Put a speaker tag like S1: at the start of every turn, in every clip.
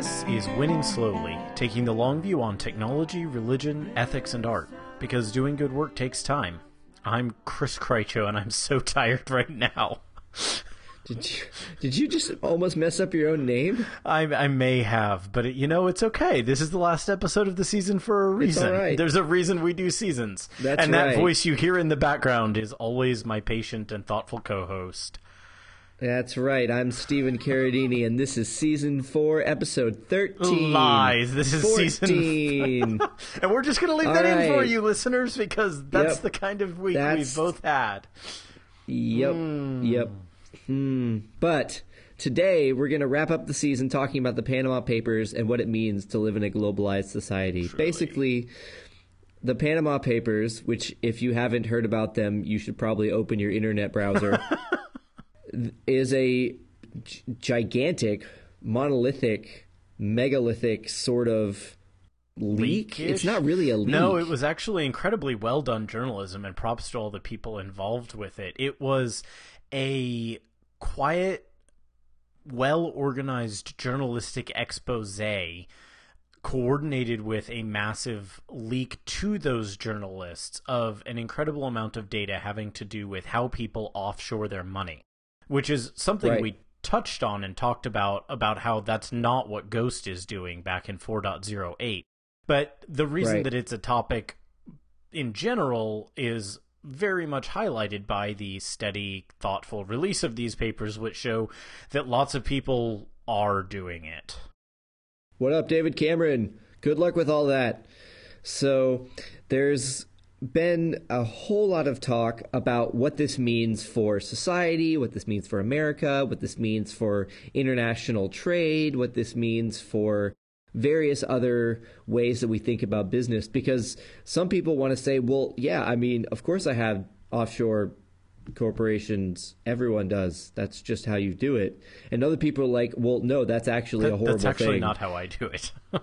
S1: This is Winning Slowly, taking the long view on technology, religion, ethics, and art. Because doing good work takes time. I'm Chris Krycho, and I'm so tired right now.
S2: Did you, did you just almost mess up your own name?
S1: I, I may have, but it, you know, it's okay. This is the last episode of the season for a reason.
S2: right.
S1: There's a reason we do seasons.
S2: That's
S1: and that voice you hear in the background is always my patient and thoughtful co host.
S2: That's right. I'm Stephen Carradini, and this is season four, episode 13.
S1: Lies. This is
S2: 14.
S1: season. and we're just going to leave
S2: All
S1: that in for you, listeners, because that's
S2: Yep.
S1: the kind of week
S2: That's-
S1: we've both had.
S2: Yep. Yep. Hmm. But today we're going to wrap up the season talking about the Panama Papers and what it means to live in a globalized society. Basically, the Panama Papers, which if you haven't heard about them, you should probably open your internet browser, is a g- gigantic, monolithic, megalithic sort of leak.
S1: Leakish?
S2: It's not really a leak.
S1: No, it was actually incredibly well done journalism, and props to all the people involved with it. It was a quiet, well organized journalistic expose coordinated with a massive leak to those journalists of an incredible amount of data having to do with how people offshore their money, which is something
S2: Right.
S1: we touched on and talked about about how that's not what Ghost is doing back in 4.08. But the reason
S2: Right.
S1: that it's a topic in general is very much highlighted by the steady, thoughtful release of these papers, which show that lots of people are doing it.
S2: What up, David Cameron? Good luck with all that. So, there's been a whole lot of talk about what this means for society, what this means for America, what this means for international trade, what this means for various other ways that we think about business. Because some people want to say, well, yeah, I mean, of course I have offshore corporations. Everyone does. That's just how you do it. And other people are like, well, no, that's actually a
S1: That-
S2: horrible
S1: that's actually
S2: thing.
S1: not how I do it.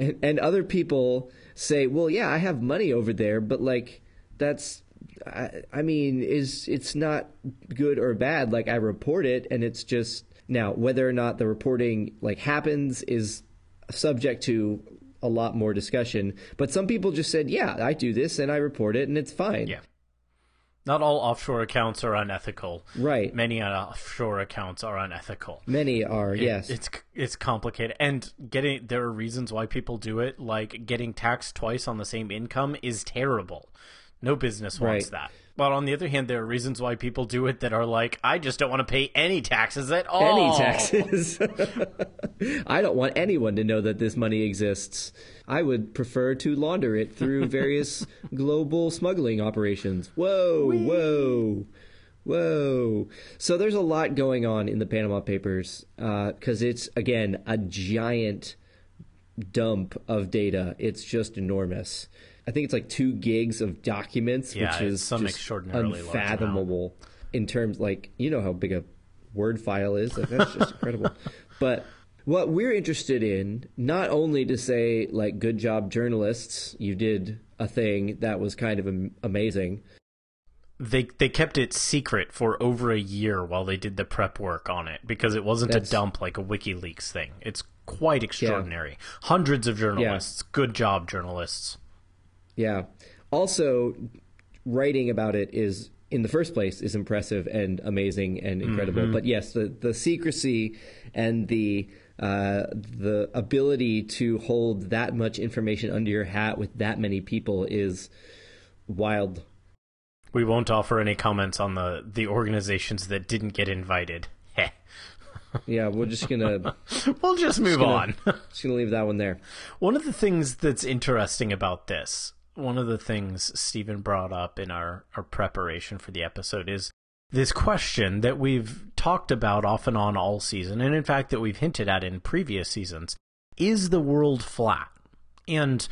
S2: And, and other people say, "Well, yeah, I have money over there, but like that's I, I mean, is it's not good or bad. Like I report it and it's just now whether or not the reporting like happens is subject to a lot more discussion. But some people just said, "Yeah, I do this and I report it and it's fine."
S1: yeah. Not all offshore accounts are unethical.
S2: Right.
S1: Many uh, offshore accounts are unethical.
S2: Many are,
S1: It-
S2: yes.
S1: it's it's complicated, and getting there are reasons why people do it. Like getting taxed twice on the same income is terrible. No business wants
S2: Right.
S1: that. But on the other hand, there are reasons why people do it that are like, I just don't want to pay any taxes at all.
S2: any taxes. I don't want anyone to know that this money exists. I would prefer to launder it through various global smuggling operations. Whoa, whoa, whoa. So there's a lot going on in the Panama Papers uh, because it's, again, a giant dump of data. It's just enormous. I think it's like two gigs of documents,
S1: Yeah,
S2: which is
S1: some
S2: just
S1: extraordinarily
S2: unfathomable in terms like you know how big a word file is. Like, that's just incredible. But what we're interested in, not only to say like good job journalists, you did a thing that was kind of am- amazing.
S1: They they kept it secret for over a year while they did the prep work on it because it wasn't
S2: That's-
S1: a dump like a WikiLeaks thing. It's quite extraordinary. Hundreds of journalists. Good job, journalists.
S2: Yeah. Also, writing about it is in the first place is impressive and amazing and incredible.
S1: Mm-hmm.
S2: But yes, the the secrecy and the uh, the ability to hold that much information under your hat with that many people is wild.
S1: We won't offer any comments on the the organizations that didn't get invited. Heh.
S2: Yeah, we're just gonna
S1: we'll just move
S2: gonna-
S1: on.
S2: just gonna leave that one there.
S1: One of the things that's interesting about this, one of the things Stephen brought up in our, our preparation for the episode is this question that we've talked about off and on all season, and in fact that we've hinted at in previous seasons. Is the world flat? And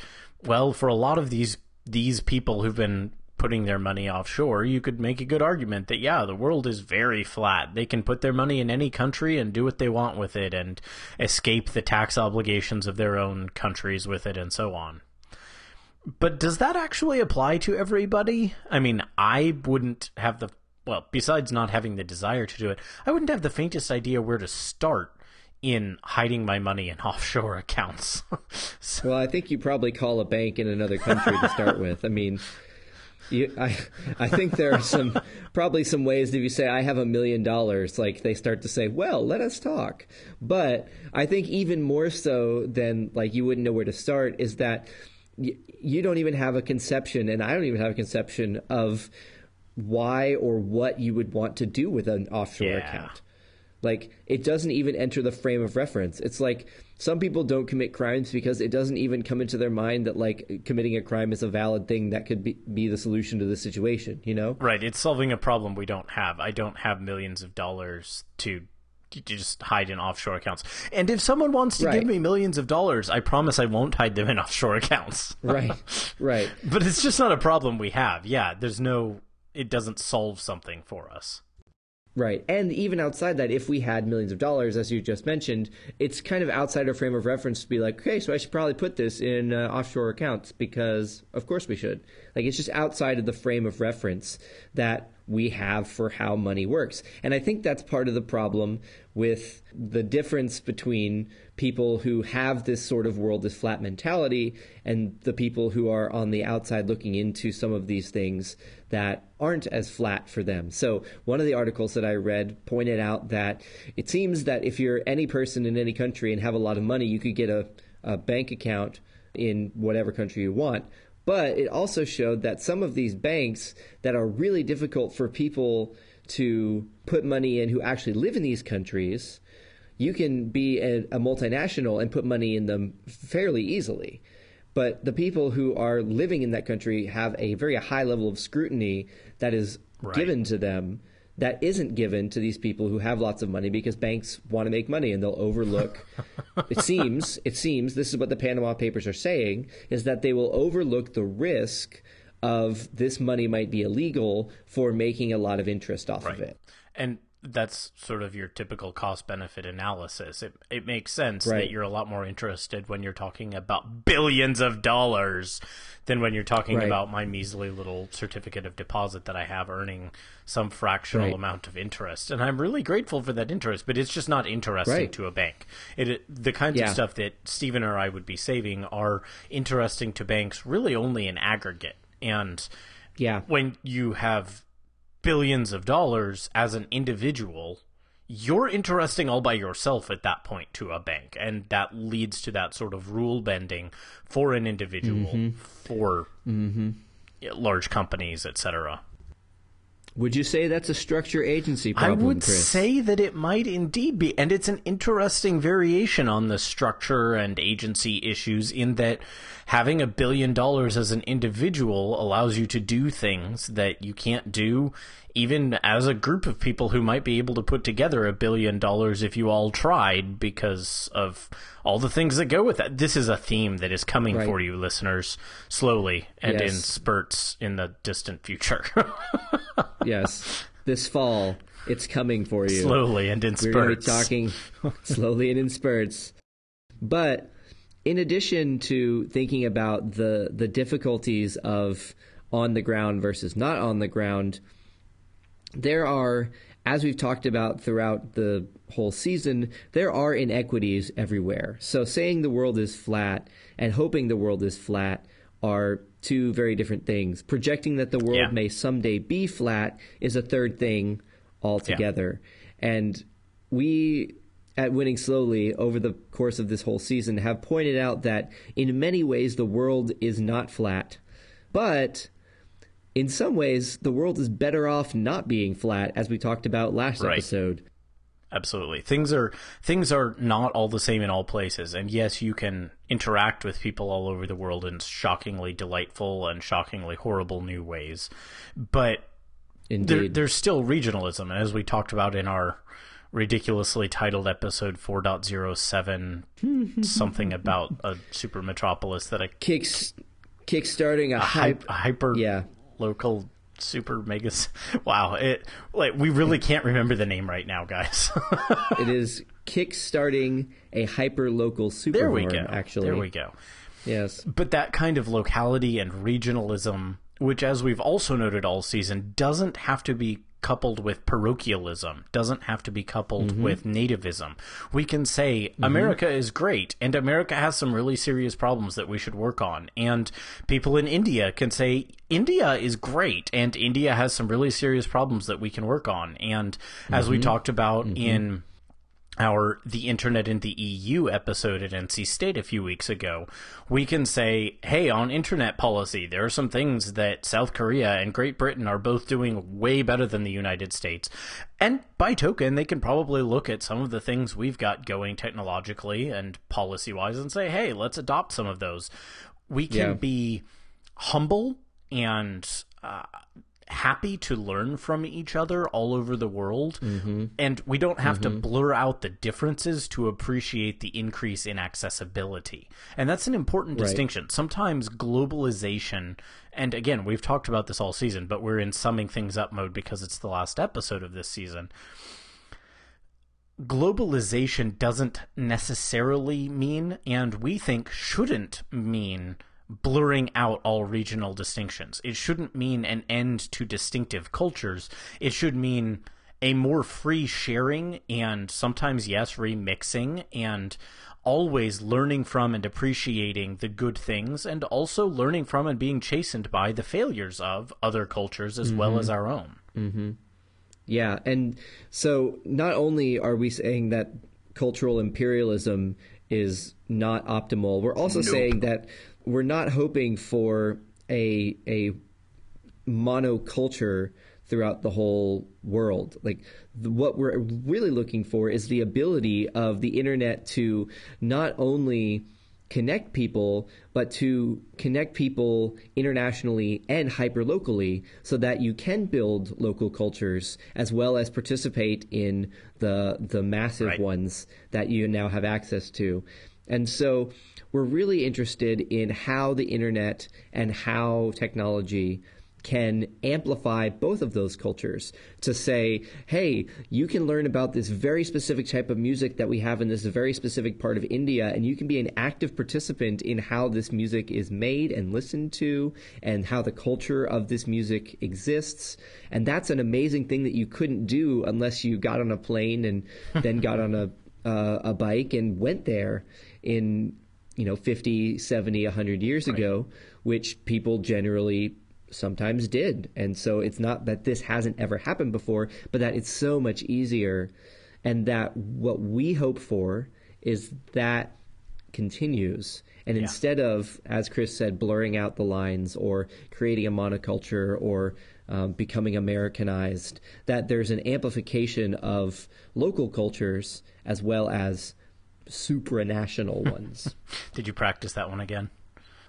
S1: well, for a lot of these these people who've been putting their money offshore, you could make a good argument that yeah, the world is very flat. They can put their money in any country and do what they want with it and escape the tax obligations of their own countries with it and so on. But does that actually apply to everybody? I mean, I wouldn't have the well, besides not having the desire to do it, I wouldn't have the faintest idea where to start in hiding my money in offshore accounts.
S2: so. Well, I think you probably call a bank in another country to start with. I mean, you, I, I think there are some probably some ways if you say I have a million dollars, like they start to say, "Well, let us talk." But I think even more so than like you wouldn't know where to start is that y- you don't even have a conception, and I don't even have a conception of why or what you would want to do with an offshore
S1: Yeah.
S2: account. Like it doesn't even enter the frame of reference. It's like some people don't commit crimes because it doesn't even come into their mind that like committing a crime is a valid thing that could be, be the solution to the situation, you know?
S1: Right, it's solving a problem we don't have. I don't have millions of dollars to to just hide in offshore accounts. And if someone wants to
S2: Right.
S1: give me millions of dollars, I promise I won't hide them in offshore accounts.
S2: Right. right.
S1: but it's just not a problem we have. Yeah, there's no it doesn't solve something for us.
S2: Right. And even outside that, if we had millions of dollars, as you just mentioned, it's kind of outside our frame of reference to be like, okay, so I should probably put this in uh, offshore accounts because, of course, we should. Like, it's just outside of the frame of reference that we have for how money works. And I think that's part of the problem with the difference between people who have this sort of world is flat mentality and the people who are on the outside looking into some of these things that aren't as flat for them. So, one of the articles that I read pointed out that it seems that if you're any person in any country and have a lot of money, you could get a, a bank account in whatever country you want. But it also showed that some of these banks that are really difficult for people to put money in who actually live in these countries, you can be a, a multinational and put money in them fairly easily. But the people who are living in that country have a very high level of scrutiny that is
S1: Right.
S2: given to them that isn't given to these people who have lots of money because banks want to make money and they'll overlook it seems it seems this is what the Panama Papers are saying is that they will overlook the risk of this money might be illegal for making a lot of interest off of it.
S1: And that's sort of your typical cost benefit analysis. It it makes sense that you're a lot more interested when you're talking about billions of dollars than when you're talking
S2: Right.
S1: about my measly little certificate of deposit that I have earning some fractional
S2: Right.
S1: amount of interest. And I'm really grateful for that interest, but it's just not interesting
S2: Right.
S1: to a bank. It, it the kinds
S2: Yeah.
S1: of stuff that Stephen or I would be saving are interesting to banks really only in aggregate. And
S2: Yeah.
S1: when you have billions of dollars as an individual, you're interesting all by yourself at that point to a bank. And that leads to that sort of rule bending for an individual, mm-hmm. for mm-hmm. large companies, etc.
S2: Would you say that's a structure agency problem?
S1: I would
S2: Chris?
S1: say that it might indeed be, and it's an interesting variation on the structure and agency issues in that having a billion dollars as an individual allows you to do things that you can't do even as a group of people who might be able to put together a billion dollars if you all tried because of all the things that go with that. This is a theme that is coming
S2: Right.
S1: for you listeners slowly and in spurts in the distant future.
S2: yes. This fall, it's coming for you.
S1: slowly and in spurts.
S2: We're going to be talking slowly and in spurts. But in addition to thinking about the the difficulties of on the ground versus not on the ground, there are, as we've talked about throughout the whole season, there are inequities everywhere. So saying the world is flat and hoping the world is flat are two very different things. Projecting that the world
S1: Yeah.
S2: may someday be flat is a third thing altogether. And we at Winning Slowly over the course of this whole season have pointed out that in many ways the world is not flat. But in some ways, the world is better off not being flat, as we talked about last
S1: Right.
S2: episode.
S1: Absolutely. Things are things are not all the same in all places. And yes, you can interact with people all over the world in shockingly delightful and shockingly horrible new ways. But there,
S2: Indeed.
S1: there's still regionalism, and as we talked about in our ridiculously titled episode 4.07, something about a super metropolis that a
S2: Kicks, kickstarting a
S1: hy-
S2: hype.
S1: hyper
S2: Yeah.
S1: Local super megas. Wow, it like we really can't remember the name right now, guys.
S2: it is kickstarting a hyper local super
S1: there we go.
S2: Actually,
S1: there we go.
S2: Yes.
S1: But that kind of locality and regionalism, which, as we've also noted all season, doesn't have to be coupled with parochialism, doesn't have to be coupled
S2: Mm-hmm.
S1: with nativism. We can say America is great and America has some really serious problems that we should work on. And people in India can say India is great and India has some really serious problems that we can work on. And as
S2: Mm-hmm.
S1: we talked about in our the internet in the EU episode at NC State a few weeks ago, we can say, hey, on internet policy, there are some things that South Korea and Great Britain are both doing way better than the United States. And by token, they can probably look at some of the things we've got going technologically and policy wise and say, hey, let's adopt some of those. We can
S2: Yeah.
S1: be humble and uh, happy to learn from each other all over the world. Mm-hmm. And we don't have to mm-hmm. blur out the differences to appreciate the increase in accessibility. And that's an important distinction. Sometimes globalization, and again, we've talked about this all season, but we're in summing things up mode because it's the last episode of this season globalization doesn't necessarily mean, and we think shouldn't mean, blurring out all regional distinctions. It shouldn't mean an end to distinctive cultures. It should mean a more free sharing and sometimes, yes, remixing and always learning from and appreciating the good things and also learning from and being chastened by the failures of other cultures as well as mm-hmm. our own. Mm-hmm.
S2: Yeah, and so not only are we saying that cultural imperialism is not optimal, we're also saying that we're not hoping for a a monoculture throughout the whole world. Like th- what we're really looking for is the ability of the internet to not only connect people, but to connect people internationally and hyperlocally so that you can build local cultures as well as participate in the the massive
S1: Right.
S2: ones that you now have access to. And so we're really interested in how the internet and how technology can amplify both of those cultures to say, hey, you can learn about this very specific type of music that we have in this very specific part of India, and you can be an active participant in how this music is made and listened to, and how the culture of this music exists. And that's an amazing thing that you couldn't do unless you got on a plane and then got on a uh, a bike and went there in you know 50 70 100 years ago which people generally sometimes did. And so it's not that this hasn't ever happened before but that it's so much easier and that what we hope for is that continues. And instead of as chris said blurring out the lines or creating a monoculture or um, becoming americanized that there's an amplification of local cultures as well as supranational ones
S1: Did you practice that one again?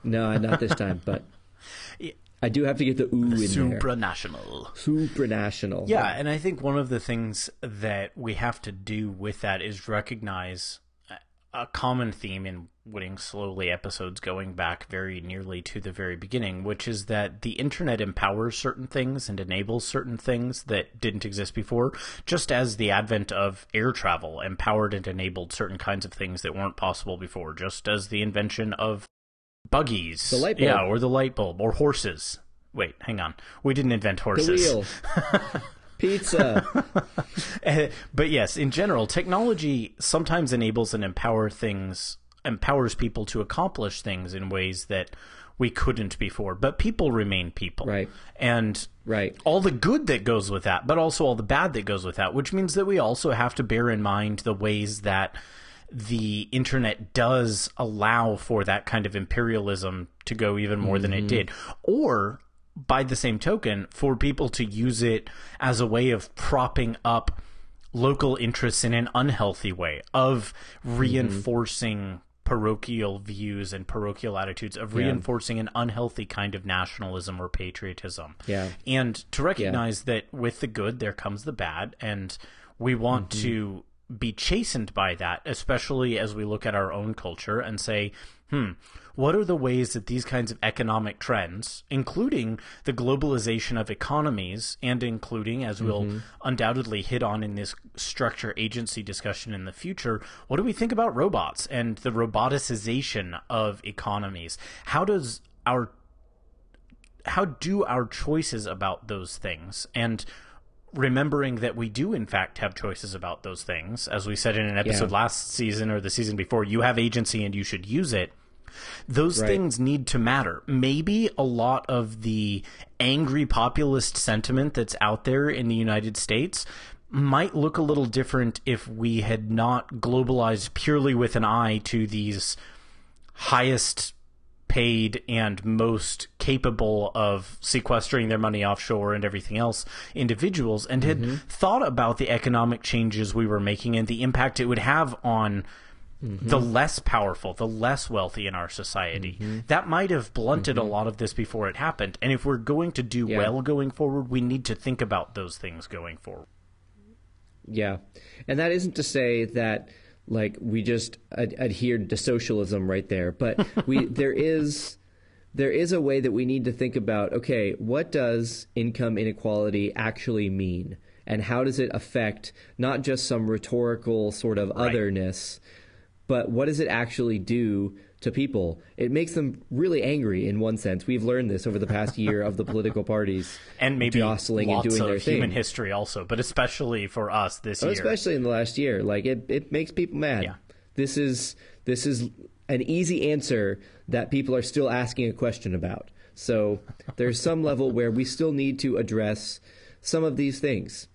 S2: no not this time but
S1: Yeah.
S2: i do have to get the ooh in there
S1: Supranational.
S2: supranational
S1: Yeah, and I think one of the things that we have to do with that is recognize a- common theme in Winning Slowly episodes going back very nearly to the very beginning, which is that the internet empowers certain things and enables certain things that didn't exist before, just as the advent of air travel empowered and enabled certain kinds of things that weren't possible before, just as the invention of buggies.
S2: The light bulb.
S1: Yeah, or the light bulb, or horses. Wait, hang on. We didn't invent
S2: the
S1: horses.
S2: wheel pizza
S1: Uh, but yes, in general, technology sometimes enables and empower things, empowers people to accomplish things in ways that we couldn't before. But people remain people,
S2: Right.
S1: And
S2: right
S1: all the good that goes with that, but also all the bad that goes with that, which means that we also have to bear in mind the ways that the internet does allow for that kind of imperialism to go even more than it did. Or, by the same token, for people to use it as a way of propping up local interests in an unhealthy way, of reinforcing parochial views and parochial attitudes, of reinforcing an unhealthy kind of nationalism or patriotism.
S2: Yeah.
S1: And to recognize that with the good there comes the bad and we want to be chastened by that, especially as we look at our own culture and say, hmm, what are the ways that these kinds of economic trends, including the globalization of economies and including, as we'll mm-hmm. undoubtedly hit on in this structure agency discussion in the future, what do we think about robots and the roboticization of economies? How does our how do our choices about those things and remembering that we do in fact have choices about those things as we said in an episode
S2: Yeah.
S1: last season or the season before you have agency and you should use it those
S2: Right.
S1: things need to matter maybe a lot of the angry populist sentiment that's out there in the united states might look a little different if we had not globalized purely with an eye to these highest paid and most capable of sequestering their money offshore and everything else individuals and had mm-hmm. thought about the economic changes we were making and the impact it would have on the less powerful, the less wealthy in our society. Mm-hmm. That might have blunted a mm-hmm. lot of this before it happened. And if we're going to do
S2: Yeah.
S1: well going forward, we need to think about those things going forward.
S2: Yeah, and that isn't to say that like we just ad- adhered to socialism right there, but we there is there is a way that we need to think about. Okay, what does income inequality actually mean, and how does it affect not just some rhetorical sort of
S1: Right.
S2: otherness, but what does it actually do to people? It makes them really angry in one sense. We've learned this over the past year of the political parties
S1: And maybe
S2: jostling and doing
S1: of
S2: their thing.
S1: human history also, but especially for us this
S2: Oh,
S1: year.
S2: especially in the last year. Like it, it makes people mad.
S1: Yeah.
S2: This is this is an easy answer that people are still asking a question about. So there's some level where we still need to address some of these things,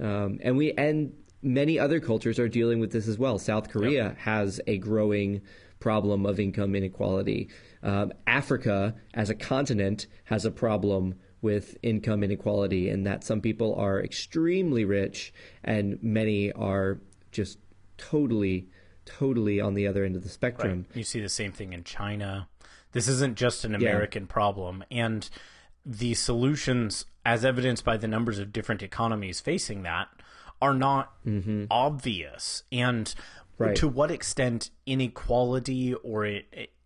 S2: um, and we and many other cultures are dealing with this as well. South Korea has a growing problem of income inequality. Um, Africa, as a continent, has a problem with income inequality, and that some people are extremely rich and many are just totally, totally on the other end of the spectrum.
S1: You see the same thing in China. This isn't just an American problem. And the solutions, as evidenced by the numbers of different economies facing that, are not obvious. And
S2: Right.
S1: to what extent inequality or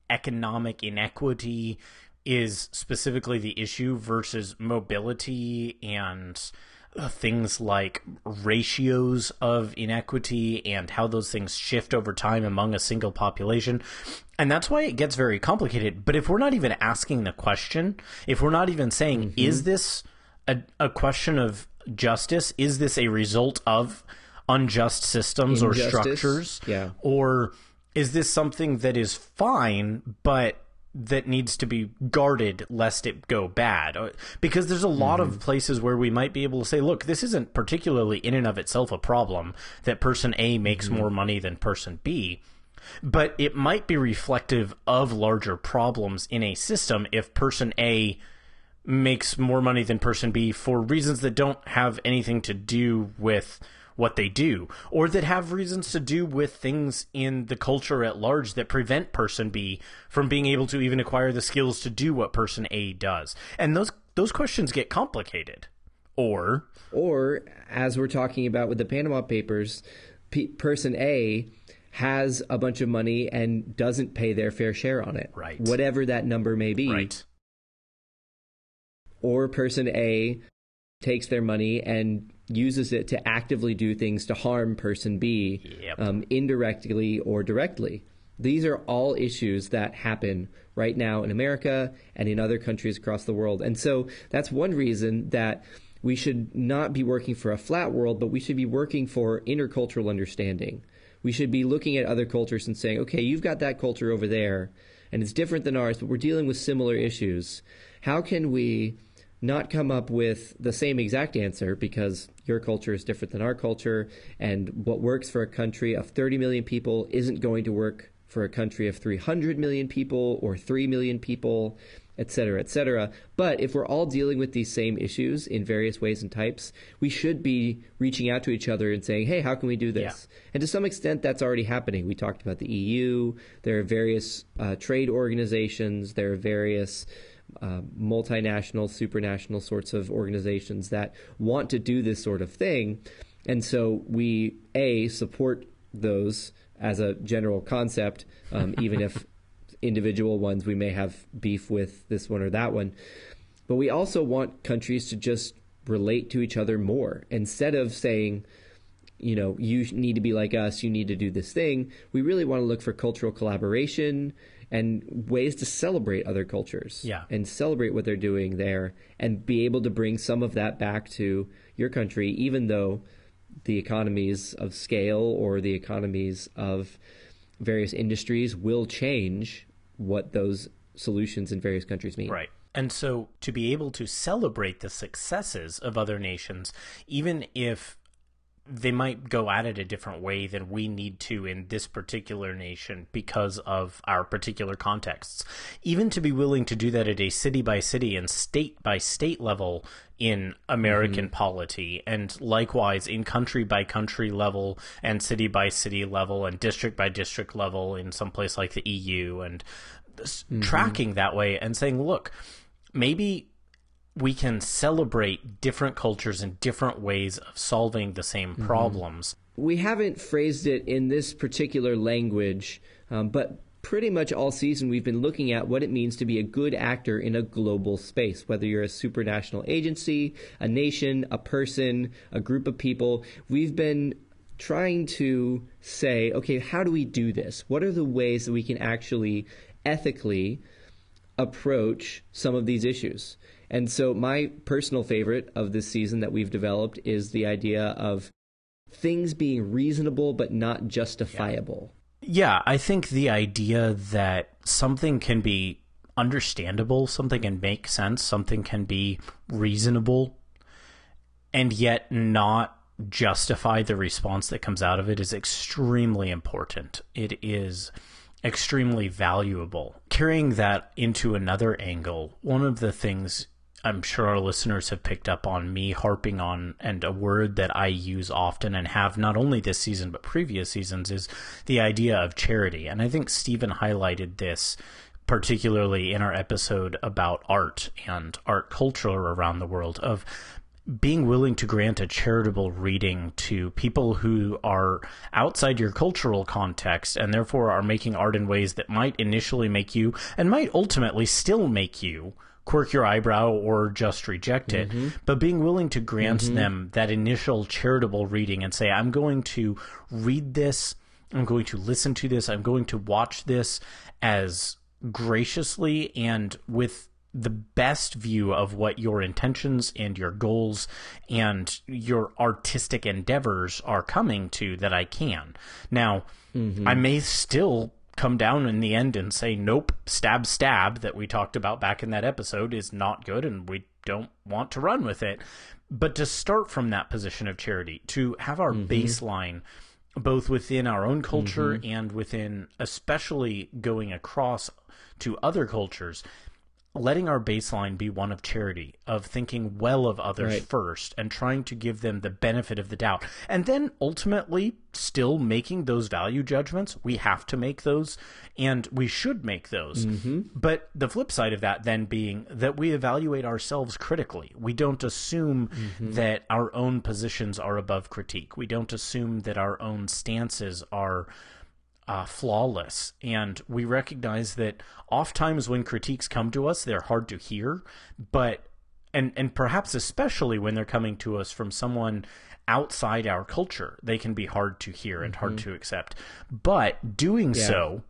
S1: economic inequity is specifically the issue versus mobility and uh, things like ratios of inequity and how those things shift over time among a single population. And that's why it gets very complicated. But if we're not even asking the question, if we're not even saying, is this a, a question of justice? Is this a result of unjust systems or structures?
S2: Yeah.
S1: Or is this something that is fine, but that needs to be guarded lest it go bad? Uh, Because there's a lot of places where we might be able to say, look, this isn't particularly in and of itself a problem that person A makes more money than person B. But it might be reflective of larger problems in a system if person A makes more money than person B for reasons that don't have anything to do with what they do, or that have reasons to do with things in the culture at large that prevent person B from being able to even acquire the skills to do what person A does. And those those questions get complicated. Or
S2: Or, as we're talking about with the Panama Papers, P- person A has a bunch of money and doesn't pay their fair share on it.
S1: Right.
S2: Whatever that number may be.
S1: right,
S2: Or person A takes their money and uses it to actively do things to harm person B,
S1: Yep.
S2: um, indirectly or directly. These are all issues that happen right now in America and in other countries across the world. And so that's one reason that we should not be working for a flat world, but we should be working for intercultural understanding. We should be looking at other cultures and saying, okay, you've got that culture over there, and it's different than ours, but we're dealing with similar issues. How can we not come up with the same exact answer because your culture is different than our culture, and what works for a country of 30 million people isn't going to work for a country of 300 million people or 3 million people, et cetera, et cetera. But if we're all dealing with these same issues in various ways and types, we should be reaching out to each other and saying, hey, how can we do this? And to some extent, that's already happening. We talked about the EU, there are various uh, trade organizations, there are various uh, multinational, supranational sorts of organizations that want to do this sort of thing. And so we, A, support those as a general concept, um, even if individual ones we may have beef with this one or that one. But we also want countries to just relate to each other more instead of saying, you know, you need to be like us, you need to do this thing. We really want to look for cultural collaboration and ways to celebrate other cultures.
S1: Yeah.
S2: And celebrate what they're doing there and be able to bring some of that back to your country, even though the economies of scale or the economies of various industries will change what those solutions in various countries mean.
S1: Right. And so to be able to celebrate the successes of other nations, even if they might go at it a different way than we need to in this particular nation because of our particular contexts. Even to be willing to do that at a city by city and state by state level in American mm-hmm. polity, and likewise in country by country level and city by city level and district by district level in some place like the EU, and mm-hmm. tracking that way and saying, look, maybe we can celebrate different cultures and different ways of solving the same mm-hmm. problems.
S2: We haven't phrased it in this particular language, um, but pretty much all season we've been looking at what it means to be a good actor in a global space, whether you're a supranational agency, a nation, a person, a group of people. We've been trying to say, okay, how do we do this? What are the ways that we can actually ethically approach some of these issues? And so, my personal favorite of this season that we've developed is the idea of things being reasonable but not justifiable.
S1: Yeah. yeah, I think the idea that something can be understandable, something can make sense, something can be reasonable, and yet not justify the response that comes out of it is extremely important. It is extremely valuable. Carrying that into another angle, one of the things I'm sure our listeners have picked up on me harping on, and a word that I use often and have not only this season but previous seasons is the idea of charity. And I think Stephen highlighted this particularly in our episode about art and art culture around the world of being willing to grant a charitable reading to people who are outside your cultural context and therefore are making art in ways that might initially make you and might ultimately still make you quirk your eyebrow or just reject it, mm-hmm. but being willing to grant mm-hmm. them that initial charitable reading and say, I'm going to read this, I'm going to listen to this, I'm going to watch this as graciously and with the best view of what your intentions and your goals and your artistic endeavors are coming to that I can. Now, mm-hmm. I may still come down in the end and say, nope, stab, stab, that we talked about back in that episode is not good and we don't want to run with it. But to start from that position of charity, to have our mm-hmm. baseline both within our own culture mm-hmm. and within, especially going across to other cultures, letting our baseline be one of charity, of thinking well of others right. first and trying to give them the benefit of the doubt. And then ultimately still making those value judgments. We have to make those and we should make those. Mm-hmm. But the flip side of that then being that we evaluate ourselves critically. We don't assume mm-hmm. that our own positions are above critique. We don't assume that our own stances are uh, flawless. And we recognize that oftentimes when critiques come to us, they're hard to hear, but and and perhaps especially when they're coming to us from someone outside our culture, they can be hard to hear and mm-hmm. hard to accept. But doing yeah. so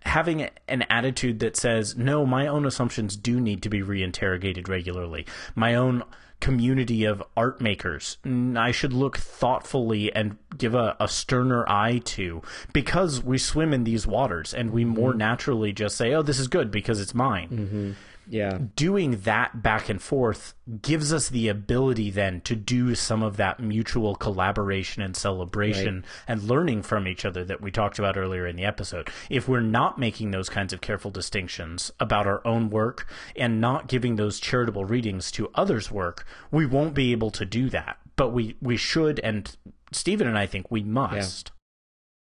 S1: having an attitude that says, no, my own assumptions do need to be reinterrogated regularly. My own community of art makers I should look thoughtfully and give a, a, sterner eye to because we swim in these waters and we more mm-hmm. naturally just say, oh, this is good because it's mine.
S2: Mm-hmm yeah
S1: doing that back and forth gives us the ability then to do some of that mutual collaboration and celebration right. and learning from each other that we talked about earlier in the episode if we're not making those kinds of careful distinctions about our own work and not giving those charitable readings to others work we won't be able to do that but we we should and Stephen and I think we must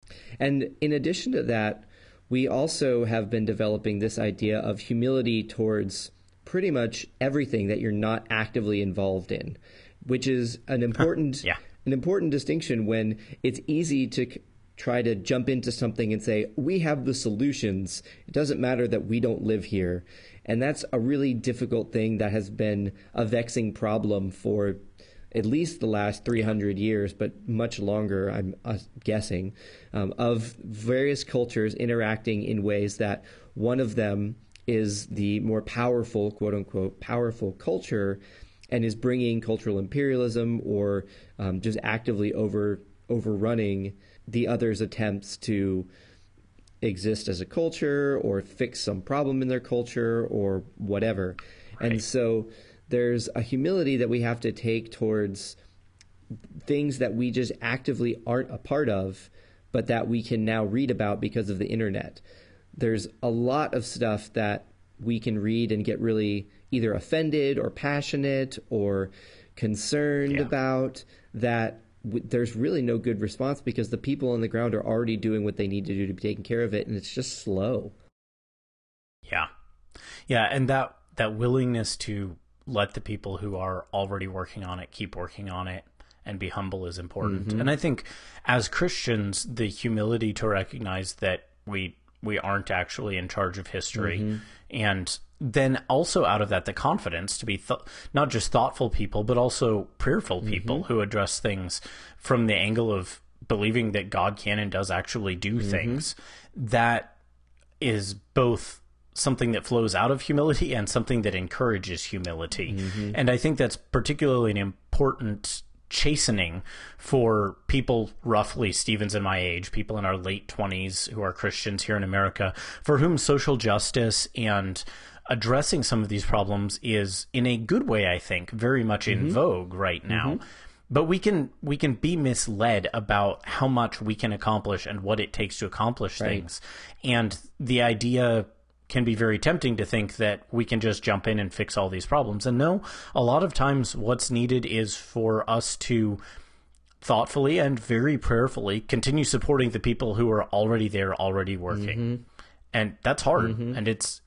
S2: yeah. and in addition to that we also have been developing this idea of humility towards pretty much everything that you're not actively involved in, which is an important
S1: yeah.
S2: an important distinction when it's easy to try to jump into something and say we have the solutions. It doesn't matter that we don't live here. And that's a really difficult thing that has been a vexing problem for at least the last 300 years, but much longer, I'm uh, guessing, um, of various cultures interacting in ways that one of them is the more powerful, quote unquote, powerful culture and is bringing cultural imperialism or um, just actively over overrunning the other's attempts to exist as a culture or fix some problem in their culture or whatever. Right. And so there's a humility that we have to take towards things that we just actively aren't a part of, but that we can now read about because of the internet. There's a lot of stuff that we can read and get really either offended or passionate or concerned yeah. about that w- there's really no good response because the people on the ground are already doing what they need to do to be taking care of it and it's just slow
S1: yeah yeah and that that willingness to let the people who are already working on it keep working on it and be humble is important mm-hmm. and i think as christians the humility to recognize that we we aren't actually in charge of history mm-hmm. and then also out of that the confidence to be th- not just thoughtful people but also prayerful people mm-hmm. who address things from the angle of believing that God can and does actually do mm-hmm. things that is both something that flows out of humility and something that encourages humility mm-hmm. and i think that's particularly an important chastening for people roughly Stephen's and my age, people in our late 20s who are Christians here in America, for whom social justice and addressing some of these problems is in a good way i think very much in mm-hmm. vogue right now mm-hmm. but we can we can be misled about how much we can accomplish and what it takes to accomplish right. things and the idea can be very tempting to think that we can just jump in and fix all these problems and no a lot of times what's needed is for us to thoughtfully and very prayerfully continue supporting the people who are already there already working mm-hmm. and that's hard mm-hmm. and it's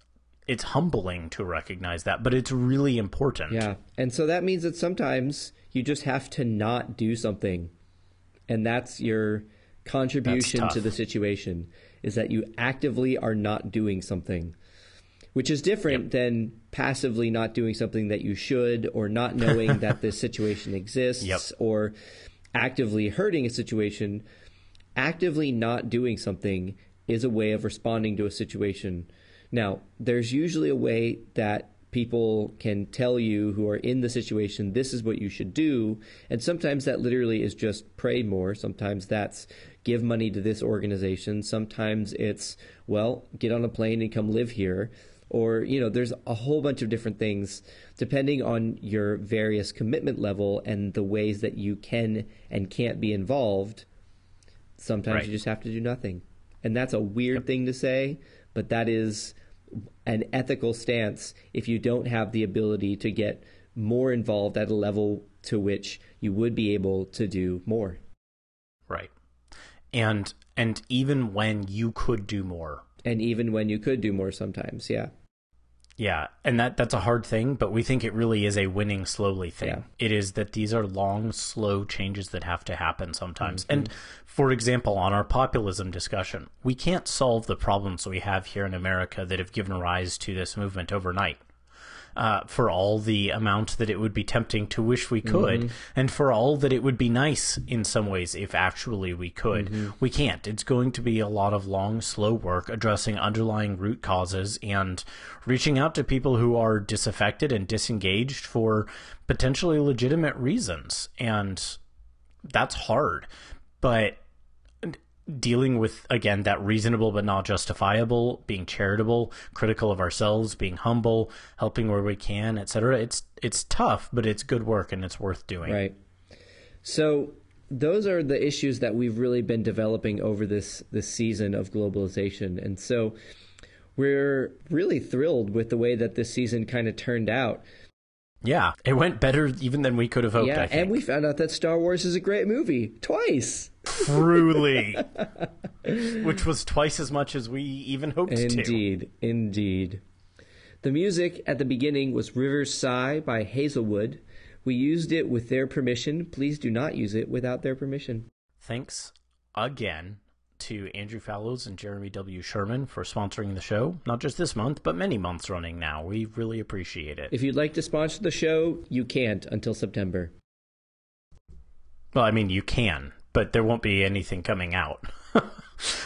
S1: it's humbling to recognize that, but it's really important.
S2: Yeah. And so that means that sometimes you just have to not do something. And that's your contribution that's to the situation is that you actively are not doing something. Which is different yep. than passively not doing something that you should or not knowing that this situation exists yep. or actively hurting a situation. Actively not doing something is a way of responding to a situation now, there's usually a way that people can tell you who are in the situation, this is what you should do. And sometimes that literally is just pray more. Sometimes that's give money to this organization. Sometimes it's, well, get on a plane and come live here. Or, you know, there's a whole bunch of different things depending on your various commitment level and the ways that you can and can't be involved. Sometimes right. you just have to do nothing. And that's a weird yep. thing to say, but that is an ethical stance if you don't have the ability to get more involved at a level to which you would be able to do more.
S1: And and even when you could do more.
S2: And even when you could do more sometimes, yeah.
S1: Yeah, and that that's a hard thing, but we think it really is a winning slowly thing. Yeah. It is that these are long, slow changes that have to happen sometimes. Mm-hmm. And for example, on our populism discussion, we can't solve the problems we have here in America that have given rise to this movement overnight uh, for all the amount that it would be tempting to wish we could, mm-hmm. and for all that it would be nice in some ways if actually we could. Mm-hmm. We can't. It's going to be a lot of long, slow work addressing underlying root causes and reaching out to people who are disaffected and disengaged for potentially legitimate reasons. And that's hard. But dealing with again that reasonable but not justifiable being charitable critical of ourselves being humble helping where we can etc it's it's tough but it's good work and it's worth doing.
S2: Right. So those are the issues that we've really been developing over this this season of globalization. And so we're really thrilled with the way that this season kind of turned out.
S1: Yeah, it went better even than we could have hoped. Yeah,
S2: and we found out that Star Wars is a great movie twice.
S1: Truly, which was twice as much as we even hoped
S2: indeed, to. Indeed, indeed. The music at the beginning was River's Sigh by Hazelwood. We used it with their permission. Please do not use it without their permission.
S1: Thanks again to Andrew Fallows and Jeremy W. Sherman for sponsoring the show, not just this month, but many months running now. We really appreciate it.
S2: If you'd like to sponsor the show, you can't until September.
S1: Well, I mean, you can, but there won't be anything coming out.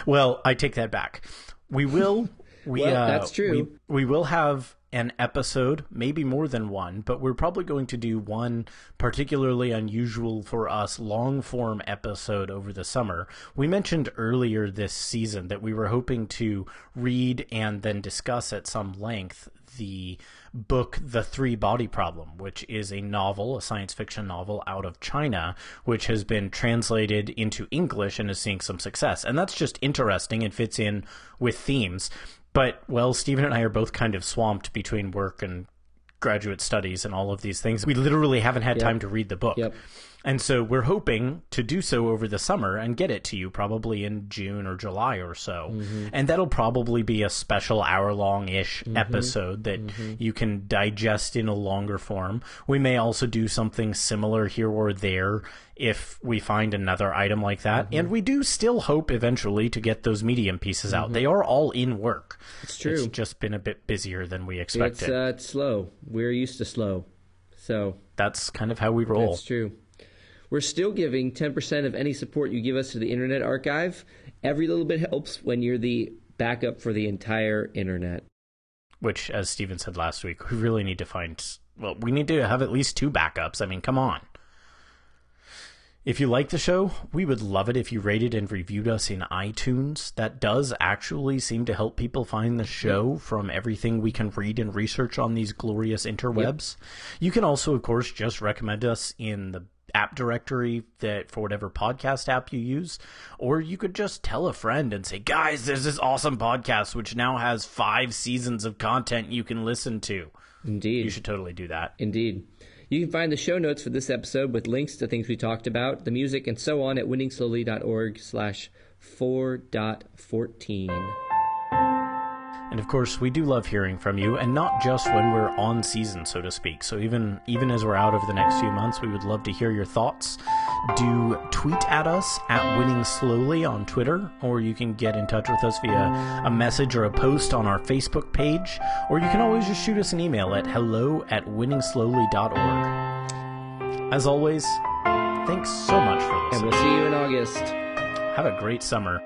S1: well, I take that back. We will. We,
S2: Well,
S1: uh,
S2: that's true.
S1: We, we will have an episode, maybe more than one, but we're probably going to do one particularly unusual for us long form episode over the summer. We mentioned earlier this season that we were hoping to read and then discuss at some length the book The Three Body Problem, which is a novel, a science fiction novel out of China, which has been translated into English and is seeing some success. And that's just interesting It fits in with themes. But, well, Stephen and I are both kind of swamped between work and graduate studies and all of these things. We literally haven't had time to read the book.
S2: Yep.
S1: And so we're hoping to do so over the summer and get it to you probably in June or July or so. Mm-hmm. And that'll probably be a special hour long ish mm-hmm. episode that mm-hmm. you can digest in a longer form. We may also do something similar here or there if we find another item like that. And we do still hope eventually to get those medium pieces out. They are all in work.
S2: It's true.
S1: It's just been a bit busier than we
S2: It's
S1: expected.
S2: uh, it's slow. We're used to slow, so
S1: That's kind of how we roll.
S2: That's true. We're still giving 10% of any support you give us to the Internet Archive. Every little bit helps when you're the backup for the entire Internet.
S1: which, as Stephen said last week, we really need to find. Well, we need to have at least two backups. I mean, come on. If you like the show, we would love it if you rated and reviewed us in iTunes. That does actually seem to help people find the show from everything we can read and research on these glorious interwebs. You can also, of course, just recommend us in the app directory that for whatever podcast app you use or you could just tell a friend and say guys there's this awesome podcast which now has 5 seasons of content you can listen to
S2: Indeed.
S1: you should totally do that
S2: Indeed. You can find the show notes for this episode with links to things we talked about, the music, and so on at winningslowly.org slash 4.14.
S1: And of course, we do love hearing from you, and not just when we're on season, so to speak. So even even as we're out over the next few months, we would love to hear your thoughts. Do tweet at us at Winning Slowly on Twitter, or you can get in touch with us via a message or a post on our Facebook page, or you can always just shoot us an email at hello at winningslowly.org. As always, thanks so much for listening.
S2: And we'll see you in August.
S1: Have a great summer.